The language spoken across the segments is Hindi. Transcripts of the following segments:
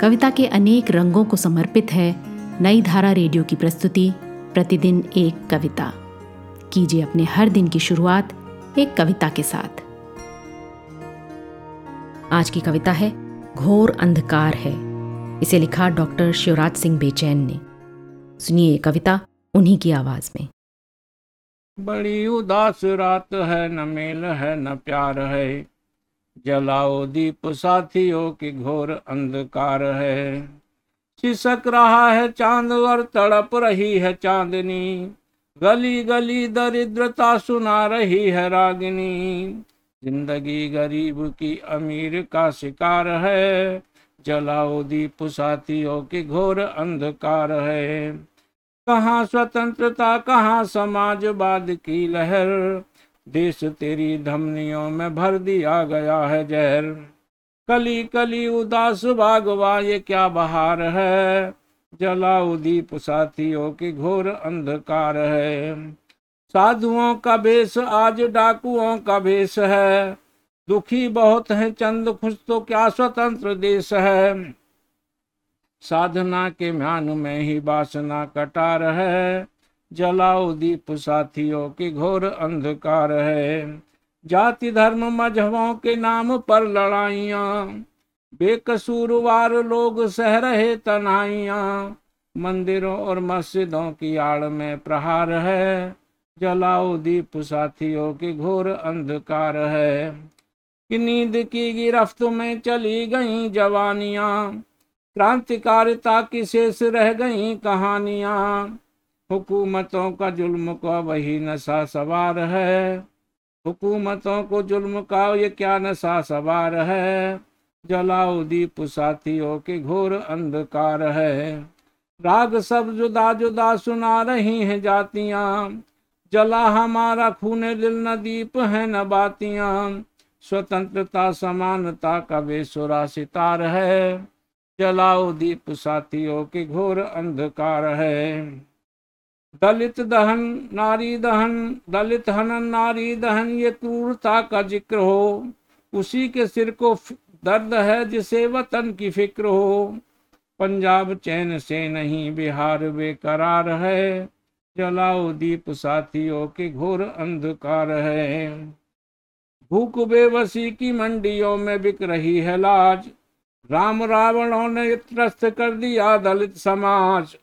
कविता के अनेक रंगों को समर्पित है नई धारा रेडियो की प्रस्तुति, प्रतिदिन एक कविता। कीजिए अपने हर दिन की शुरुआत एक कविता के साथ। आज की कविता है, घोर अंधकार है। इसे लिखा डॉक्टर शिवराज सिंह बेचैन ने। सुनिए कविता उन्हीं की आवाज़ में। बड़ी उदास रात है, न मेल है, न प्यार है। जलाओ दीप साथियों की घोर अंधकार है। सिसक रहा है चाँद और तड़प रही है चांदनी। गली गली दरिद्रता सुना रही है रागिनी। ज़िंदगी गरीब की अमीर का शिकार है। जलाओ दीप साथियों की घोर अंधकार है। कहाँ स्वतंत्रता, कहाँ समाजवाद की लहर? देश तेरी धमनियों में भर दिया गया है जहर। कली कली, उदास बागवा, ये क्या बहार है? जलाऊ दीप साथियों की घोर अंधकार है। साधुओं का भेष आज डाकुओं का भेष है। दुखी बहुत है चंद, खुश तो क्या स्वतंत्र देश है? साधना के म्यान में ही वासना कटार है जलाओ दीप साथियों की घोर अंधकार है। जाति धर्म मजहबों के नाम पर लड़ाइया बेकसूरवार लोग सह रहे तनाइया। मंदिरों और मस्जिदों की आड़ में प्रहार है। जलाओ दीप साथियों की घोर अंधकार है। कि नींद की गिरफ्त में चली गई जवानियाँ, क्रांतिकारिता की शेष रह गई कहानियाँ। हुकूमतों का जुल्म का वही नशा सवार है। हुकूमतों को जुल्म का ये क्या नशा सवार है? जलाओ दीप साथियों के घोर अंधकार है। राग सब जुदा जुदा सुना रही हैं जातियाँ। जला हमारा खून दिल न दीप है न बातियाँ। स्वतंत्रता समानता का बेसुरा सितार है। जलाओ दीप साथियों के घोर अंधकार है। दलित दहन नारी दहन दलित हनन नारी दहन ये क्रूरता का ज़िक्र हो। उसी के सिर को दर्द है जिसे वतन की फ़िक्र हो। पंजाब चैन से नहीं, बिहार बेकरार है। जलाओ दीप साथियों के घोर अंधकार है। भूख बेबसी की मंडियों में बिक रही है लाज। राम रावणों ने त्रस्त कर दिया दलित समाज।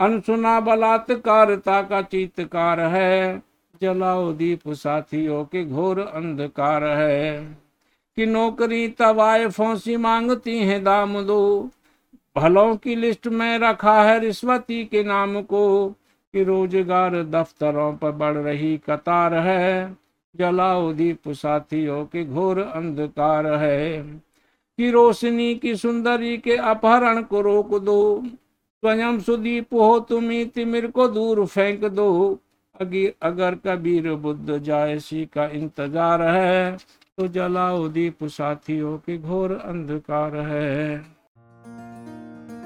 अनसुना बलात्कारता का चीतकार है। जलाओ दीप साथियों के घोर अंधकार है। कि नौकरी तवाए फौसी मांगती हैं दाम दो भलों की लिस्ट में रखा है रिश्वती के नाम को। कि रोज़गार दफ्तरों पर बढ़ रही कतार है। जलाओ दीप साथियों के घोर अंधकार है। कि रोशनी की सुंदरी के अपहरण को रोक दो। स्वयं सुदीप हो तुम्ही तिमिर को दूर फेंक दो। अगर कबीर बुद्ध जायसी का इंतज़ार है तो जलाओ दीप साथियों के घोर अंधकार है।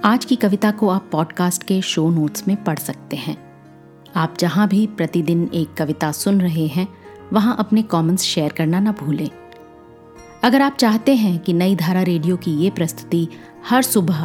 आज की कविता को आप पॉडकास्ट के शो नोट्स में पढ़ सकते हैं। आप जहाँ भी प्रतिदिन एक कविता सुन रहे हैं, वहाँ अपने कमेंट्स शेयर करना ना भूलें। अगर आप चाहते हैं कि नई धारा रेडियो की ये प्रस्तुति हर सुबह